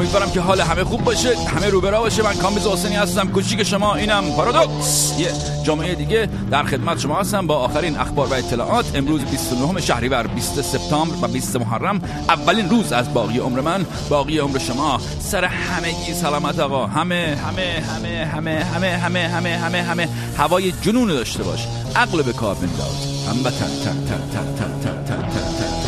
امیدوارم که حال همه خوب باشه همه روبرا باشه. من کامیز حسینی هستم کوچیک شما اینم پارادوکس. یه جامعه دیگه در خدمت شما هستم با آخرین اخبار و اطلاعات. امروز 29 شهریور 20 سپتامبر و 20 محرم. اولین روز از باقی عمر من. باقی عمر شما. سر همگی سلامت آقا. همه همه همه همه همه همه همه همه همه. هوای جنون داشته باش. عقل به کار بنداز. هم تن تن تن تن تن تن تن.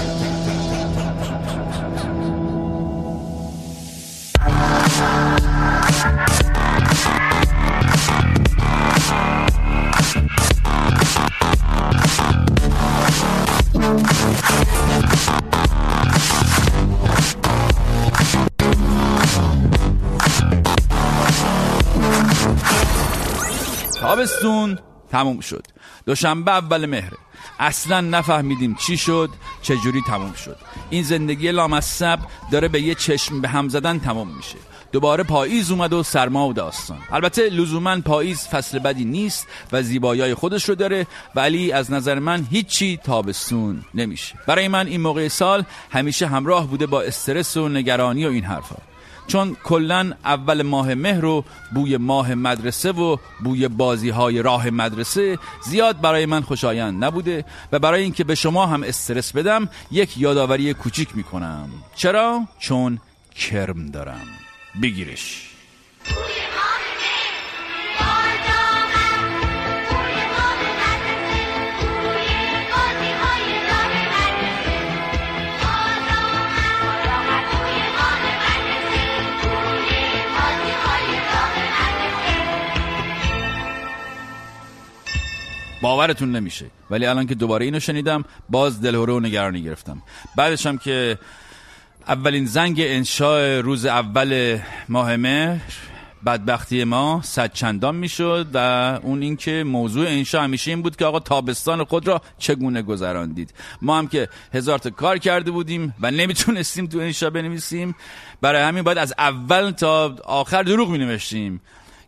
تابستون. تموم شد. دوشنبه اول مهره اصلا نفهمیدیم چی شد چجوری تموم شد. این زندگی لامصب داره به یه چشم به هم زدن تموم میشه. دوباره پاییز اومد و سرما و داستان. البته لزوما پاییز فصل بدی نیست و زیبایی‌های خودش رو داره ولی از نظر من هیچی تابستون نمیشه. برای من این موقع سال همیشه همراه بوده با استرس و نگرانی و این حرفا. چون کلا اول ماه مهر و بوی ماه مدرسه و بوی بازی های راه مدرسه زیاد برای من خوشایند نبوده و برای اینکه به شما هم استرس بدم یک یادآوری کوچیک می‌کنم. چرا؟ چون کرم دارم. بگیرش. باورتون نمیشه. ولی الان که دوباره اینو شنیدم باز دلهوره و نگرانی گرفتم. بعدش هم که اولین زنگ انشاء روز اول ماه مهر بدبختی ما صد چندان می‌شد و اون اینکه موضوع انشا همیشه این بود که آقا تابستان خود را چگونه گذراندید. ما هم که هزار تا کار کرده بودیم و نمی‌تونستیم تو انشا بنویسیم. برای همین باید از اول تا آخر دروغ می نوشتیم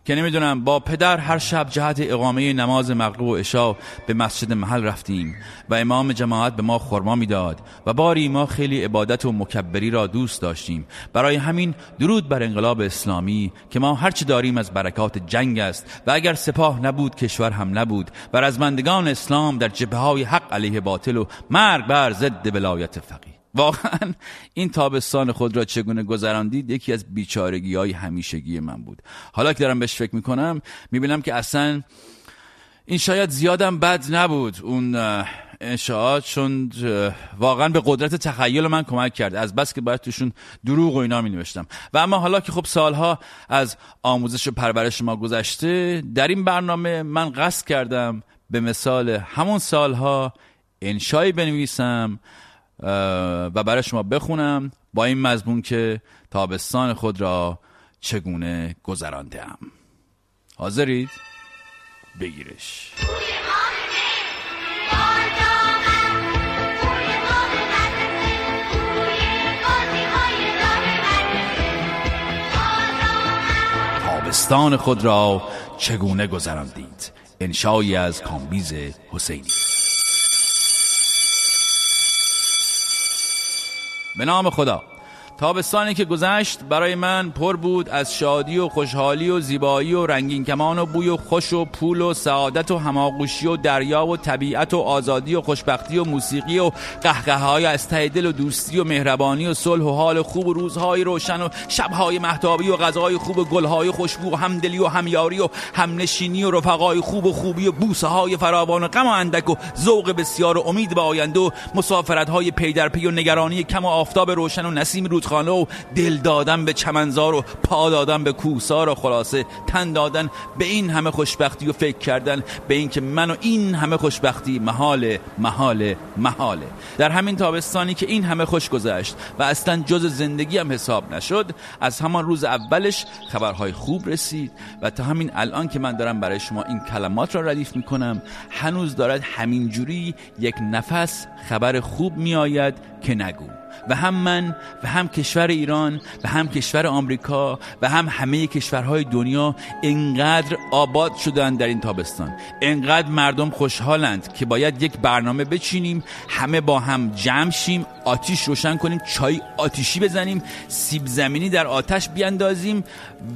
که نمی‌دونم با پدر هر شب جهت اقامه نماز مغرب و عشا به مسجد محل رفتیم و امام جماعت به ما خرما می‌داد و باری ما خیلی عبادت و مکبری را دوست داشتیم. برای همین درود بر انقلاب اسلامی که ما هرچه داریم از برکات جنگ است و اگر سپاه نبود کشور هم نبود و رزمندگان اسلام در جبه های حق علیه باطل و مرگ بر ضد ولایت فقیه. واقعا این تابستان خود را چگونه گذراندید؟ یکی از بیچارگی های همیشگی من بود. حالا که دارم بهش فکر می‌کنم می‌بینم که اصلا این شاید زیادم بد نبود اون انشاءات چون واقعا به قدرت تخیل من کمک کرد. از بس که باید توشون دروغ و اینا می نوشتم و اما حالا که خب سالها از آموزش و پرورش ما گذشته در این برنامه من قصد کردم به مثال همون سالها انشایی بنویسم و برای شما بخونم با این مضمون که تابستان خود را چگونه گذراندم. حاضرید؟ بگیرش. تابستان خود را چگونه گذراندید؟ انشایی از کامبیز حسینی. به نام خدا. تابستانی که گذشت برای من پر بود از شادی و خوشحالی و زیبایی و رنگین کمان و بوی خوش و پول و سعادت و هماغوشی و دریا و طبیعت و آزادی و خوشبختی و موسیقی و قهقه های از ته و دوستی و مهربانی و صلح و حال خوب و روزهای روشن و شبهای مهتابی و غذای خوب و گلهای خوشبو و همدلی و همیاری و همنشینی و رفقای خوب و خوبی و بوسه های فراوان و غم اندک و ذوق بسیار و امید به آینده و مسافرت های پی در پی و نگرانی کم و آفتاب روشن و نسیم رود رودخانه و دل دادن به چمنزار و پا دادن به کوسار و خلاصه تن دادن به این همه خوشبختی و فکر کردن به اینکه من و این همه خوشبختی محال محال محاله در همین تابستانی که این همه خوش گذشت و اصلا جز زندگی هم حساب نشد از همان روز اولش خبرهای خوب رسید و تا همین الان که من دارم برای شما این کلمات را ردیف می‌کنم هنوز دارد همینجوری یک نفس خبر خوب میآید که نگو. و هم من و هم کشور ایران و هم کشور آمریکا و هم همه کشورهای دنیا انقدر آباد شدن در این تابستان. انقدر مردم خوشحالند که باید یک برنامه بچینیم همه با هم جمع شیم آتیش روشن کنیم چای آتیشی بزنیم سیب زمینی در آتش بیاندازیم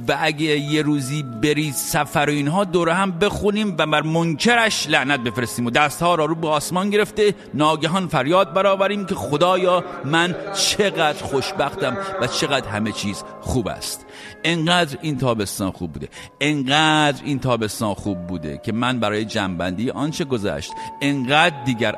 و اگه یه روزی بری سفر و اینها دوره هم بخونیم و بر منکرش لعنت بفرستیم و دستها را رو به آسمان گرفته ناگهان فریاد برآوریم که خدایا من چقدر خوشبختم و چقدر همه چیز خوب است. انقدر این تابستان خوب بوده. انقدر این تابستان خوب بوده که من برای جنبندی آنچه گذشت انقدر دیگر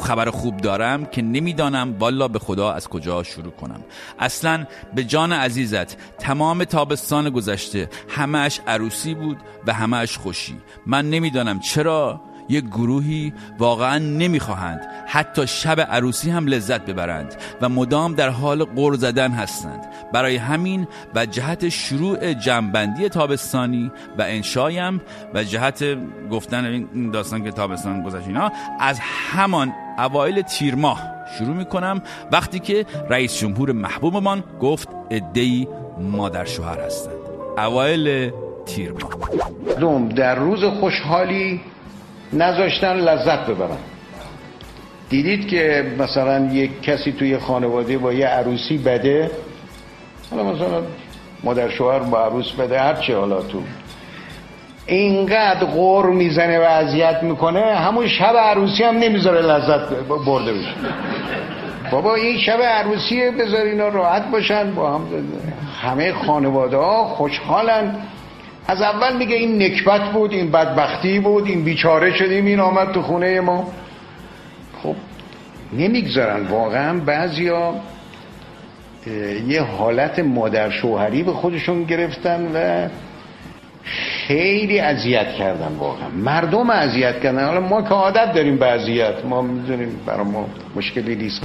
خبر خوب دارم که نمی‌دانم والا به خدا از کجا شروع کنم. اصلا به جان عزیزت تمام تابستان گذشته همهش عروسی بود و همهش خوشی. من نمی‌دانم چرا یک گروهی واقعا نمی‌خواهند حتی شب عروسی هم لذت ببرند و مدام در حال قر زدن هستند. برای همین و جهت شروع جنبندی تابستانی و انشایم و جهت گفتن این داستان که تابستان گذشت اینا از همان اوایل تیر ماه. شروع می‌کنم. وقتی که رئیس جمهور محبوبمان گفت ادهی مادر شوهر هستند. اوایل تیر ماه. در روز خوشحالی نذاشتن لذت ببرن. دیدید که مثلا یک کسی توی خانواده با یه عروسی بده؟ حالا مثلا مادر شوهر با عروس بده هرچی حالا تو اینقدر غور می‌زنه و اذیت می‌کنه همون شب عروسی هم نمی‌ذاره لذت برده بشه. بابا این شب عروسیه بذار اینا راحت باشن با هم همه خانواده ها خوشحالن. از اول میگه این نکبت بود این بدبختی بود این بیچاره شدیم این آمد تو خونه ما. خب نمی‌گذارن. واقعا بعضیا یه حالت مادر شوهری به خودشون گرفتن و خیلی اذیت کردن واقعا. مردم اذیت کردن. حالا ما که عادت داریم به اذیت. ما می‌دونیم برای ما مشکلی نیست.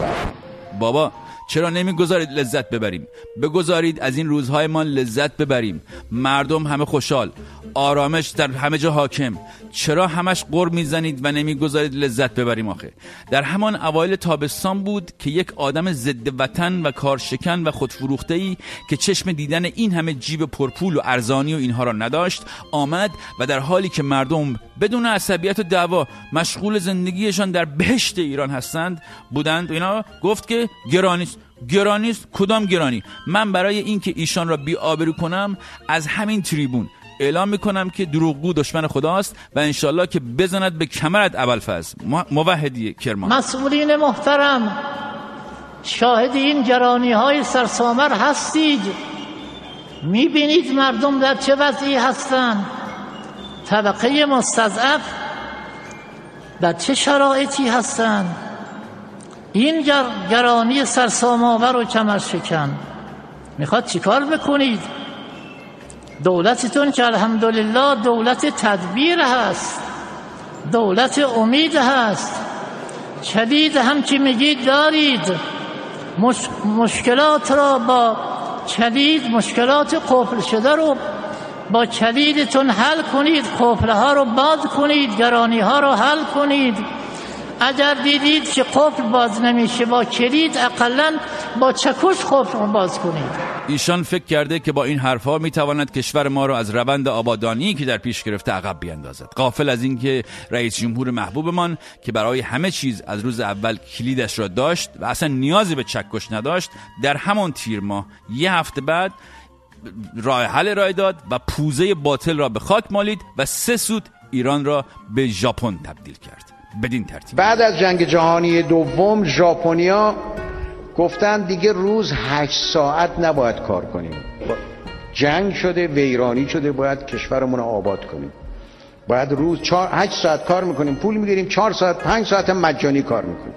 بابا چرا نمی‌گذارید لذت ببریم؟ بگذارید از این روزهای ما لذت ببریم. مردم همه خوشحال. آرامش در همه جا حاکم. چرا همش قر می‌زنید و نمی‌گذارید لذت ببریم آخه؟ در همان اوایل تابستان بود که یک آدم ضد وطن و کارشکن و خودفروخته ای که چشم دیدن این همه جیب پرپول و ارزانی و اینها را نداشت آمد و در حالی که مردم بدون عصبیت و دعوا مشغول زندگیشان در بهشت ایران هستند بودند اینا گفت که گرانی گرانی کدام گرانی؟ من برای اینکه ایشان را بی آبرو کنم از همین تریبون اعلام می‌کنم که دروغگو دشمن خداست و انشالله که بزند به کمرت ابوالفضل. موحدی کرمان. مسئولین محترم شاهد این گرانی های سرسامر هستید. می‌بینید مردم در چه وضعی هستند. طبقه مستضعف در چه شرایطی هستند. این گرانی سرساماور و کمر شکن می‌خواد چیکار بکنید دولتتون که الحمدلله دولت تدبیر هست دولت امید هست. چلید هم که میگید دارید. مشکلات را با چلید مشکلات قفل شده رو با چلیدتون حل کنید. قفله ها رو باز کنید گرانی ها رو حل کنید. اگر دیدید که قفل باز نمیشه با کلید اقلا با چکش قفل باز کنید. ایشان فکر کرده که با این حرفها می‌تواند کشور ما را از روند آبادانی که در پیش گرفته عقب بیاندازد. قافل از اینکه رئیس جمهور محبوبمان که برای همه چیز از روز اول کلیدش را داشت و اصلا نیازی به چکش نداشت در همان تیر ماه یه هفته بعد راه حل رای داد و پوزه باطل را به خاک مالید و سه سود ایران را به ژاپن تبدیل کرد. بدین ترتیب. بعد از جنگ جهانی دوم ژاپنیا گفتن دیگه روز هشت ساعت نباید کار کنیم. جنگ شده ویرانی شده باید کشورمون آباد کنیم. باید روز چار هشت ساعت کار می‌کنیم پول می‌گیریم چهار ساعت پنج ساعت مجانی کار می‌کنیم.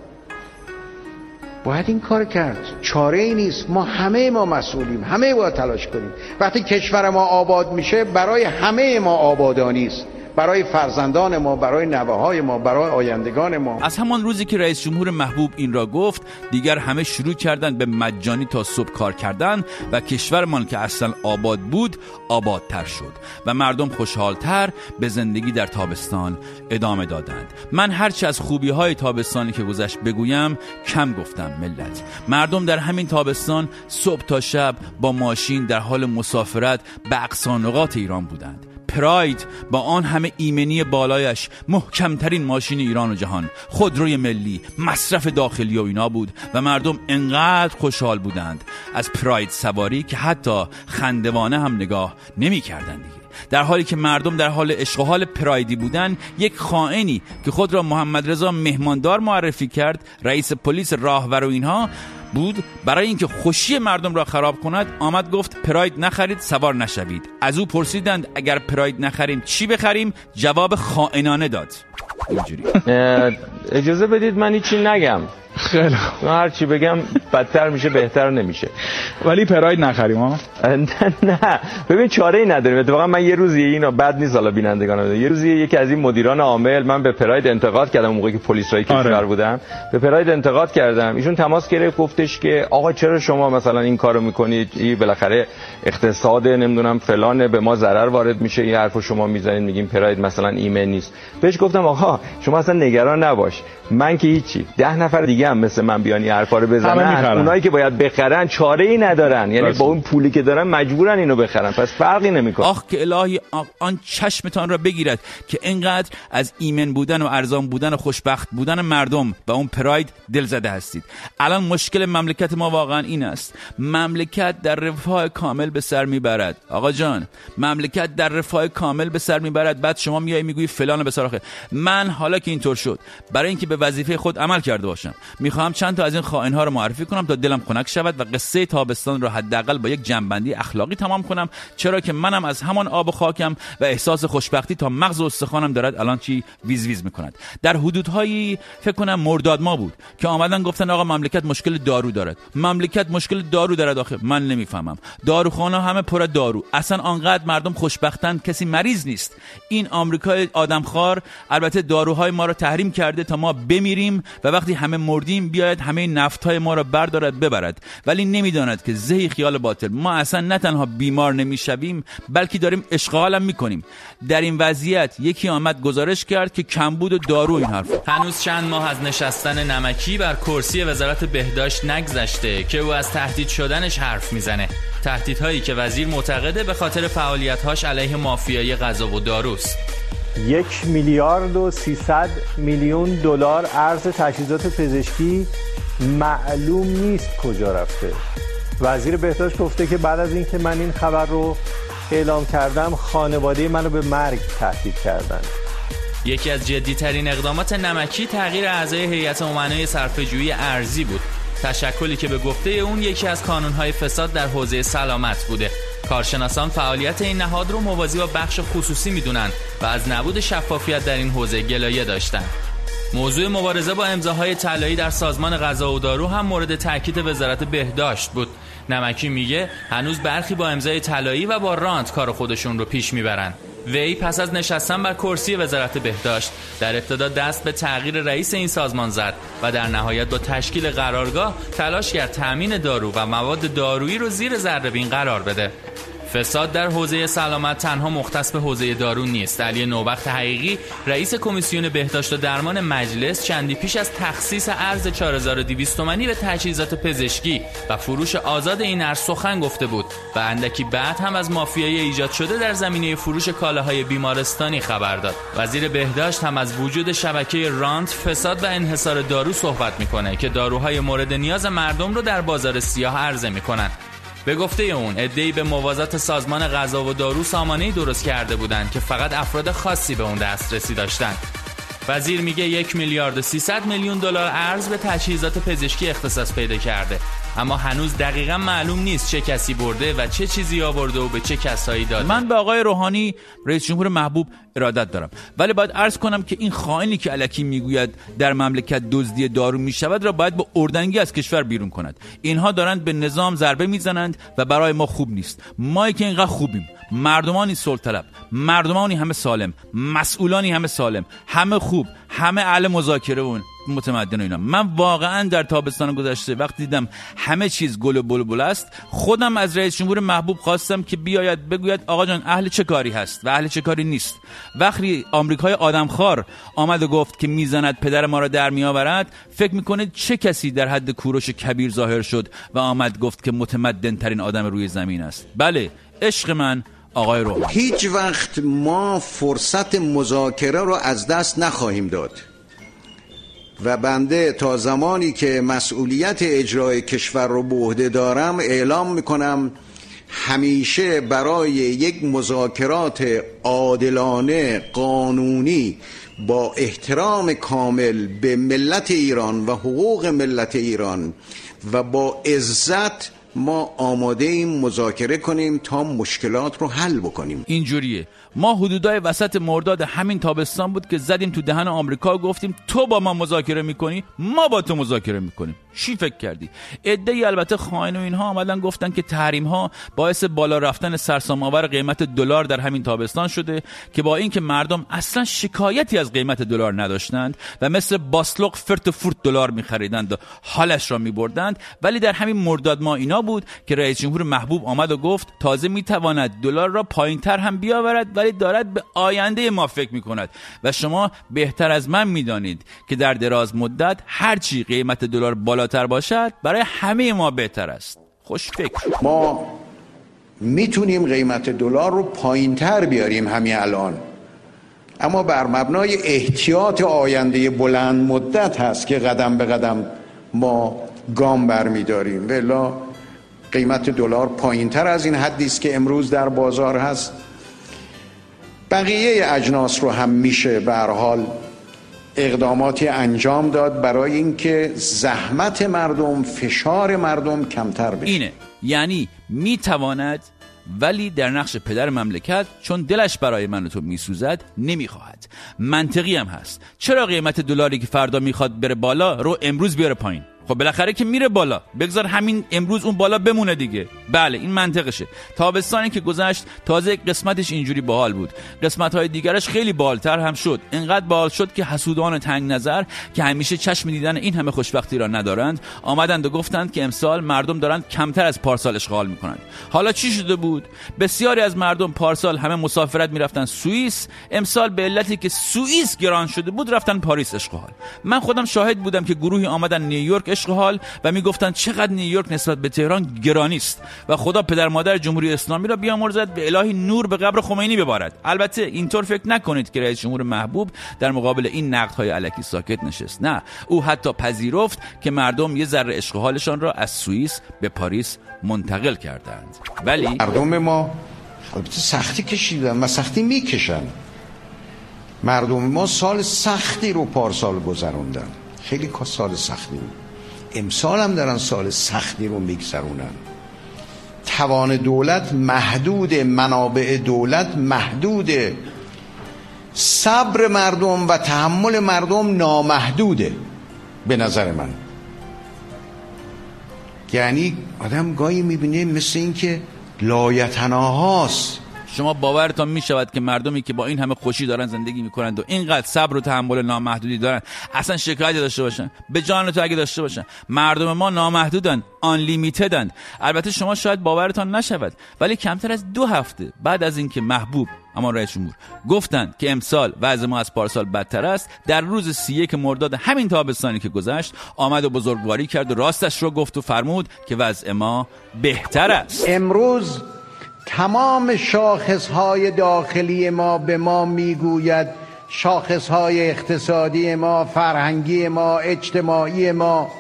باید این کار کرد. چاره ای نیست. ما همه ما مسئولیم. همه باید تلاش کنیم. وقتی کشور ما آباد میشه برای همه ما آبادانی است. برای فرزندان ما برای نوه ما برای آیندگان ما. از همان روزی که رئیس جمهور محبوب این را گفت دیگر همه شروع کردند به مجانی تا صبح کار کردن و کشورمان که اصلا آباد بود آبادتر شد و مردم خوشحالتر به زندگی در تابستان ادامه دادند. من هرچی از خوبی های تابستانی که گذشت بگویم کم گفتم ملت. مردم در همین تابستان صبح تا شب با ماشین در حال مسافرت به اقصانقات ایران بودند. پراید با آن همه ایمنی بالایش محکمترین ماشین ایران و جهان. خودروی ملی مصرف داخلی و اینا بود و مردم انقدر خوشحال بودند. از پراید سواری که حتی خندوانه هم نگاه نمی کردن دیگه. در حالی که مردم در حال عشق حال پرایدی بودن یک خائنی که خود را محمد رضا مهماندار معرفی کرد رئیس پلیس راهور و اینها بود. برای اینکه خوشی مردم را خراب کند آمد گفت پراید نخرید سوار نشوید. از او پرسیدند اگر پراید نخریم چی بخریم؟ جواب خائنانه داد. اینجوری. اجازه بدید من هیچی نگم. خیلی هر چی بگم بدتر میشه بهتر نمیشه. ولی پراید نخریم ها؟ نه. ببین چاره ای نداریم. اتفاقا من یه روزی اینو بد نیست حالا بینندگان یه روزی یکی از این مدیران عامل من به پراید انتقاد کردم موقعی که پلیس رای کشور آره. بودم. به پراید انتقاد کردم. ایشون تماس گرفت گفتش که آقا چرا شما مثلا این کارو می‌کنید؟ این بالاخره اقتصاد نمی‌دونم فلانه به ما ضرر وارد میشه. این حرفو شما می‌زنید میگیم پراید مثلا ایمن نیست. بهش گفتم آقا شما اصلا نگران نباش. من که هیچی. ده نفر دیگه هم مثل من بیان این حرفا رو بزنن اونایی که باید بخرن چاره ای ندارن. یعنی با اون پولی که دارن مجبورن اینو بخرن. پس فرقی نمی‌کنه. آخ که الهی آن چشمتان را بگیرد که اینقدر از ایمن بودن و ارزان بودن و خوشبخت بودن مردم و اون پراید دل زده هستید. الان مشکل مملکت ما واقعا این است. مملکت در رفاه کامل به سر می‌برد. آقا جان مملکت در رفاه کامل به سر می‌برد. بعد شما میای می‌گویی فلان بسار من حالا که اینطور شد برای اینکه به وظیفه خود عمل کرده باشم می‌خواهم چند تا از این خائن ها رو معرفی کنم تا دلم خنک شود و قصه تابستان رو حداقل با یک جنبندی اخلاقی تمام کنم چرا که منم از همان آب و خاکم و احساس خوشبختی تا مغز و استخوانم دارد الان چی ویز ویز می‌کند. در حدودهایی فکر کنم مرداد ما بود که آمدن گفتن آقا مملکت مشکل دارو دارد. مملکت مشکل دارو دارد آخه من نمی‌فهمم. داروخانه همه پر دارو. اصلا آنقدر مردم خوشبختن کسی مریض نیست. این آمریکای آدمخوار البته داروهای ما رو تحریم کرده تا ما بمیریم و وقتی همه مردیم بیاید همه نفت های ما را بردارد ببرد. ولی نمی‌داند که زهی خیال باطل. ما اصلا نه تنها بیمار نمی‌شویم بلکه داریم اشغال هم می‌کنیم. در این وضعیت یکی آمد گزارش کرد که کمبود دارو این حرف. هنوز چند ماه از نشستن نمکی بر کرسی وزارت بهداشت نگذشته که او از تهدید شدنش حرف می‌زنه. تهدیدهایی که وزیر معتقده به خاطر فعالیت‌هاش علیه مافیای غذا و داروست. یک میلیارد و سیصد میلیون دلار ارز تجهیزات پزشکی معلوم نیست کجا رفته. وزیر بهداشت گفته که بعد از اینکه من این خبر رو اعلام کردم خانواده منو به مرگ تهدید کردن یکی از جدیترین اقدامات نمکی تغییر اعضای هیئت امنای صرفه‌جویی ارزی بود. تشکلی که به گفته اون یکی از کانونهای فساد در حوزه سلامت بوده. کارشناسان فعالیت این نهاد رو موازی با بخش خصوصی می‌دونن و از نبود شفافیت در این حوزه گلایه داشتن. موضوع مبارزه با امضاهای طلایی در سازمان غذا و دارو هم مورد تاکید وزارت بهداشت بود. نمکی میگه هنوز برخی با امضای طلایی و با رانت کار خودشون رو پیش می‌برن. وی پس از نشستن بر کرسی وزارت بهداشت در ابتدا دست به تغییر رئیس این سازمان زد و در نهایت با تشکیل قرارگاه تلاش کرد تأمین دارو و مواد دارویی رو زیر ذره قرار بده. فساد در حوزه سلامت تنها مختص به حوزه دارو نیست. علی نوبخت حقیقی رئیس کمیسیون بهداشت و درمان مجلس چندی پیش از تخصیص ارز 4200 تومانی به تجهیزات پزشکی و فروش آزاد این ارز سخن گفته بود و اندکی بعد هم از مافیای ایجاد شده در زمینه فروش کالاهای بیمارستانی خبر داد. وزیر بهداشت هم از وجود شبکه رانت فساد و انحصار دارو صحبت می‌کنه که داروهای مورد نیاز مردم رو در بازار سیاه عرضه می‌کنن به گفته اون ادعی به موازات سازمان غذا و دارو سامانه درست کرده بودند که فقط افراد خاصی به اون دسترسی داشتند. وزیر میگه یک میلیارد و 300 میلیون دلار ارز به تجهیزات پزشکی اختصاص پیدا کرده اما هنوز دقیقا معلوم نیست چه کسی برده و چه چیزی آورده و به چه کسایی داده. من به آقای روحانی رئیس جمهور محبوب ارادت دارم. ولی باید عرض کنم که این خائنی که علکی می‌گوید در مملکت دزدی دارو می‌شود را باید با اردنگی از کشور بیرون کند. اینها دارند به نظام ضربه می‌زنند و برای ما خوب نیست. ما که اینقدر خوبیم. مردمانی طلب مردمانی همه سالم مسئولانی همه سالم همه خوب همه اهل مذاکره و متمدن اینا. من واقعا در تابستان گذشته وقتی دیدم همه چیز گل و بلبل است خودم از رئیس جمهور محبوب خواستم که بیاید بگوید آقا جان اهل چه کاری هست و اهل چه کاری نیست؟ وقتی آمریکای آدمخوار آمد و گفت که می‌زند پدر ما را در میآورد فکر می‌کنید چه کسی در حد کوروش کبیر ظاهر شد و آمد گفت که متمدن ترین آدم روی زمین است؟ بله عشق من آقای رو هیچ وقت ما فرصت مذاکره رو از دست نخواهیم داد. و بنده تا زمانی که مسئولیت اجرای کشور رو به عهده دارم اعلام می‌کنم همیشه برای یک مذاکرات عادلانه قانونی با احترام کامل به ملت ایران و حقوق ملت ایران و با عزت ما آماده ایم مذاکره کنیم تا مشکلات رو حل بکنیم. اینجوریه ما حدودای وسط مرداد همین تابستان بود که زدیم تو دهن آمریکا گفتیم تو با ما مذاکره می‌کنی ما با تو مذاکره می‌کنیم. چی فکر کردی؟ ای البته خائن و اینها آمدن گفتن که تحریم ها باعث بالا رفتن سرسام آور قیمت دلار در همین تابستان شده که با اینکه مردم اصلا شکایتی از قیمت دلار نداشتند و مثل باسلوق فرت و فورت دلار میخریدند و حالش را میبردند ولی در همین مرداد ما اینا بود که رئیس جمهور محبوب آمد و گفت تازه می‌تواند دلار را پایینتر هم بیاورد ولی دارد به آینده ما فکر می کند و شما بهتر از من می‌دانید که در دراز مدت هرچی قیمت دلار بالاتر باشد برای همه ما بهتر است. خوش فکر. ما می‌تونیم قیمت دلار رو پایینتر بیاریم همین الان. اما بر مبنای احتیاط آینده بلند مدت هست که قدم به قدم ما گام برمیداریم. ولی قیمت دلار پایینتر از این حدی است که امروز در بازار هست. بقیه اجناس رو هم میشه به حال اقداماتی انجام داد برای اینکه زحمت مردم فشار مردم کمتر بشه. اینه. یعنی می‌تواند ولی در نقش پدر مملکت چون دلش برای من تو میسوزد نمی‌خواهد. منطقی هم هست. چرا قیمت دلاری که فردا می‌خواد بره بالا رو امروز بیاره پایین؟ خب بالاخره که میره بالا. بگذار همین امروز اون بالا بمونه دیگه. بله این منطقشه. تابستانی که گذشت تازه قسمتش اینجوری باحال بود. قسمت های دیگرش خیلی بالتر هم شد. اینقدر باحال شد که حسودان تنگ نظر که همیشه چشم دیدن این همه خوشبختی را ندارند آمدند و گفتند که امسال مردم دارند کمتر از پارسال اشغال می‌کنند. حالا چی شده بود؟ بسیاری از مردم پارسال همه مسافرت می‌رفتن سوئیس. امسال به علتی که سوئیس گران شده بود رفتن پاریس اشغال. من خودم شاهد بودم که گروهی آمدن نیویورک عشق حال و می‌گفتند چقدر نیویورک نسبت به تهران گرانی است و خدا پدر مادر جمهوری اسلامی را بیامرزد به الهی نور به قبر خمینی ببارد. البته اینطور فکر نکنید که رئیس جمهور محبوب در مقابل این های علکی ساکت نشست. نه او حتی پذیرفت که مردم یه ذره عشق حالشان را از سوئیس به پاریس منتقل کردند. ولی مردم ما البته سختی کشیدن و سختی می‌کشن. مردم ما سال سختی رو پارسال گذروندن. خیلی سال سختی بود. امسال هم دارن سال سختی رو میگذرونن. توان دولت محدود منابع دولت محدود. صبر مردم و تحمل مردم نامحدوده به نظر من. یعنی آدم گاهی می‌بینه مثل اینکه لایتناهاست. شما باورتان می شود که مردمی که با این همه خوشی دارن زندگی می‌کنند و اینقدر صبر و تحمل نامحدودی دارن اصلا شکایتی داشته باشن به جان تو اگه داشته باشن مردم ما نامحدودن آن لیمیتدن البته شما شاید باورتان نشود ولی کمتر از دو هفته بعد از اینکه محبوب اما رئیس جمهور گفتند که امسال وضع ما از پارسال بدتر است در روز سی یک مرداد همین تابستانی که گذشت آمد و بزرگواری کرد و راستش رو گفت و فرمود که وضع ما بهتر است. امروز تمام شاخصهای داخلی ما به ما می‌گوید. شاخصهای اقتصادی ما فرهنگی ما اجتماعی ما.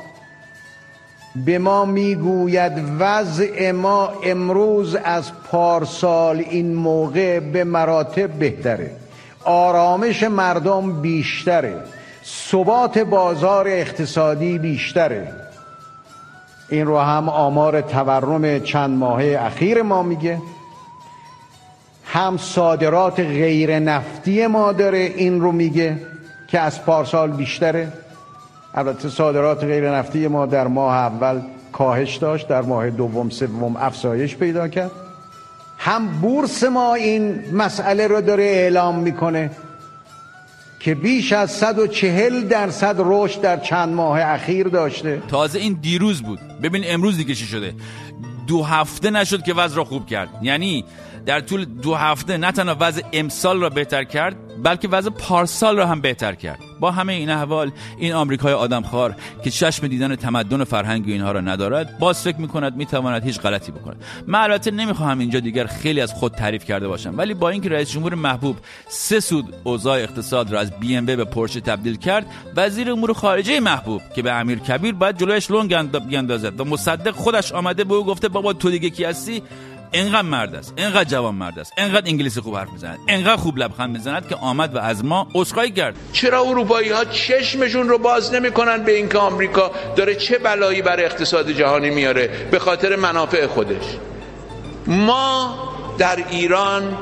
به ما می‌گوید وضع ما امروز از پارسال این موقع به مراتب بهتره. آرامش مردم بیشتره. ثبات بازار اقتصادی بیشتره. این رو هم آمار تورم چند ماهه اخیر ما میگه. هم صادرات غیر نفتی ما داره این رو میگه که از پارسال بیشتره. البته صادرات غیر نفتی ما در ماه اول کاهش داشت در ماه دوم سوم افزایش پیدا کرد. هم بورس ما این مسئله رو داره اعلام می‌کنه. که بیش از 140 درصد رشد در چند ماه اخیر داشته. تازه این دیروز بود. ببین امروز دیگه چی شده. دو هفته نشد که وضع را خوب کرد. یعنی در طول دو هفته نه تنها وضع امسال را بهتر کرد بلکه وضع پارسال را هم بهتر کرد. با همه این احوال این آمریکای آدمخوار که چشم دیدن تمدن و فرهنگ اینها را ندارد باز فکر می‌کند می‌تواند هیچ غلطی بکند. من البته نمی‌خواهم اینجا دیگر خیلی از خود تعریف کرده باشم ولی با اینکه رئیس جمهور محبوب سه سود اوضاع اقتصاد را از بی ام به پورشه تبدیل کرد وزیر امور خارجه محبوب که به امیر کبیر باید جلویش لنگ بیاندازد و مصدق خودش آمده به او گفته بابا تو دیگه کی هستی؟ انقدر مرد است انقدر جوان مرد است انقدر انگلیسی خوب حرف می‌زند انقدر خوب لبخند می‌زند که آمد و از ما عذرخواهی کرد. چرا اروپایی ها چشمشون رو باز نمی‌کنن به اینکه آمریکا داره چه بلایی بر اقتصاد جهانی میاره به خاطر منافع خودش؟ ما در ایران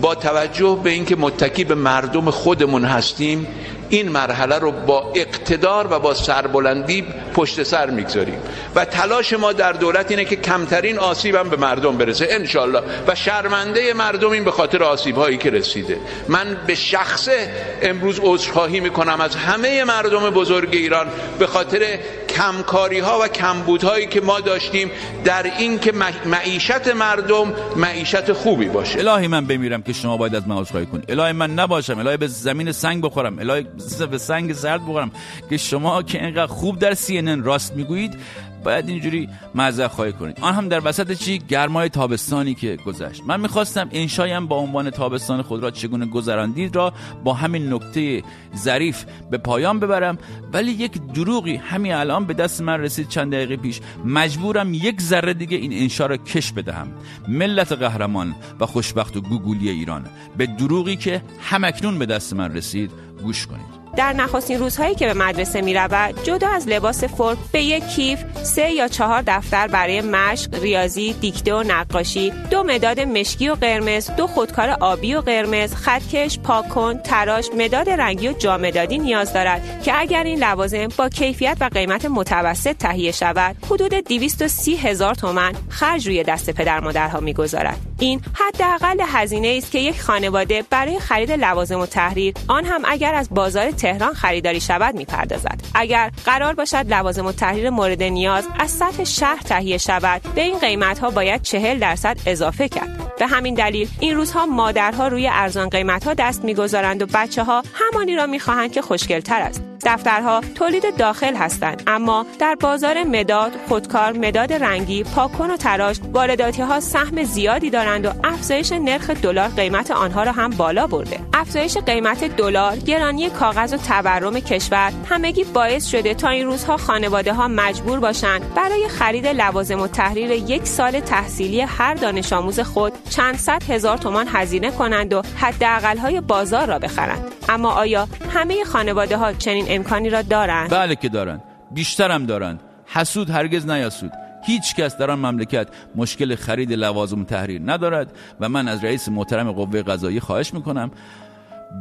با توجه به اینکه متکی به مردم خودمون هستیم این مرحله رو با اقتدار و با سربلندی پشت سر می‌گذاریم. و تلاش ما در دولت اینه که کمترین آسیب هم به مردم برسه انشالله و شرمنده مردم این به خاطر آسیب هایی که رسیده. من به شخصه امروز عذرخواهی می‌کنم از همه مردم بزرگ ایران به خاطر کمکاری ها و کمبودهایی که ما داشتیم در این که معیشت مردم معیشت خوبی باشه. الهی من بمیرم که شما باید از من عذرخواهی کنید. الهی من نباشم. الهی به زمین سنگ بخورم. الهی به سنگ سرد بخورم. که شما که اینقدر خوب در CNN راست می‌گویید باید اینجوری معذرت خواهی کنید آن هم در وسط چی؟ گرمای تابستانی که گذشت. من می‌خواستم انشایم با عنوان تابستان خود را چگونه گذراندید را با همین نکته ظریف به پایان ببرم. ولی یک دروغی همین الان به دست من رسید چند دقیقه پیش. مجبورم یک ذره دیگه این انشا را کش بدهم. ملت قهرمان و خوشبخت و گوگولی ایران. به دروغی که همکنون به دست من رسید گوش کنید. در نخستین روزهایی که به مدرسه می رود جدا از لباس فرم به یک کیف سه یا چهار دفتر برای مشق ریاضی دیکته و نقاشی دو مداد مشکی و قرمز دو خودکار آبی و قرمز خطکش پاکن تراش مداد رنگی و جامدادی نیاز دارد که اگر این لوازم با کیفیت و قیمت متوسط تهیه شود حدود 230 هزار تومن خرج روی دست پدر مادرها می‌گذارد. این حداقل هزینه است که یک خانواده برای خرید لوازم و تحریر آن هم اگر از بازار تهران خریداری شود می‌پردازد. اگر قرار باشد لوازم و تحریر مورد نیاز از سطح شهر تهیه شود به این قیمت ها باید چهل درصد اضافه کرد. به همین دلیل این روزها مادرها روی ارزان قیمت ها دست می‌گذارند و بچه ها همانی را می‌خواهند که خوشگلتر است. دفترها تولید داخل هستند اما در بازار مداد خودکار مداد رنگی پاکن و تراش وارداتی ها سهم زیادی دارند و افزایش نرخ دلار قیمت آنها را هم بالا برده. افزایش قیمت دلار گرانی کاغذ و تورم کشور همگی باعث شده تا این روزها خانواده ها مجبور باشند برای خرید لوازم و تحریر یک سال تحصیلی هر دانش آموز خود چند صد هزار تومان هزینه کنند و حداقل های بازار را بخرند. اما آیا همه خانواده ها چنین امکانی را دارند؟ بله که دارند. بیشترم دارند. حسود هرگز نیاسود. هیچ کس در آن مملکت مشکل خرید لوازم تحریر ندارد و من از رئیس محترم قوه قضایی خواهش می‌کنم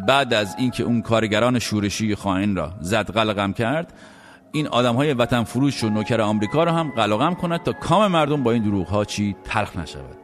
بعد از اینکه اون کارگران شورشی خائن را زد قلقم کرد این آدم های وطن فروش و نوکر آمریکا را هم قلقم کند تا کام مردم با این دروغ ها چی تلخ نشود.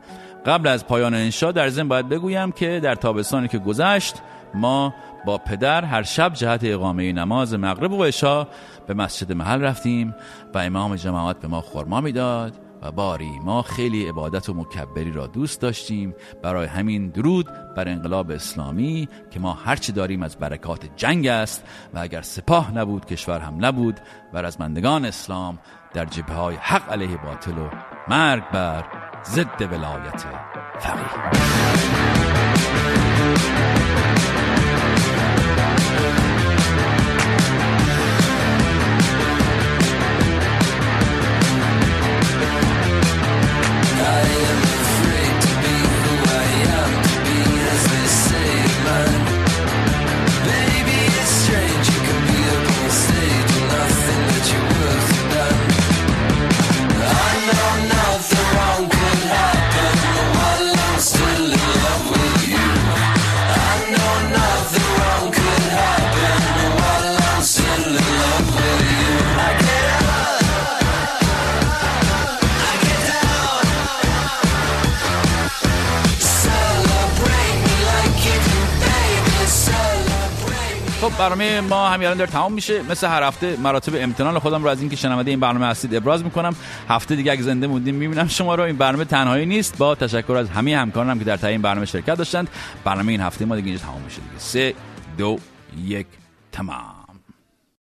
قبل از پایان انشا در ضمن باید بگویم که در تابستانی که گذشت ما با پدر هر شب جهت اقامه نماز مغرب و عشا به مسجد محل رفتیم و امام جماعت به ما خورما می‌داد و باری ما خیلی عبادت و مکبری را دوست داشتیم. برای همین درود بر انقلاب اسلامی که ما هرچی داریم از برکات جنگ است و اگر سپاه نبود کشور هم نبود و رزمندگان اسلام در جبه های حق علیه باطل و مرگ بر ضد ولایت فقیه. برنامه ما همین الان داره تمام میشه. مثل هر هفته مراتب امتنان خودم رو از اینکه شنونده این برنامه هستید ابراز می‌کنم. هفته دیگه اگه زنده موندیم می‌بینم شما رو. این برنامه تنهایی نیست. با تشکر از همه همکارانم که در تای این برنامه شرکت داشتند. برنامه این هفته ما دیگه اینجا تمام میشه دیگه. سه دو یک تمام.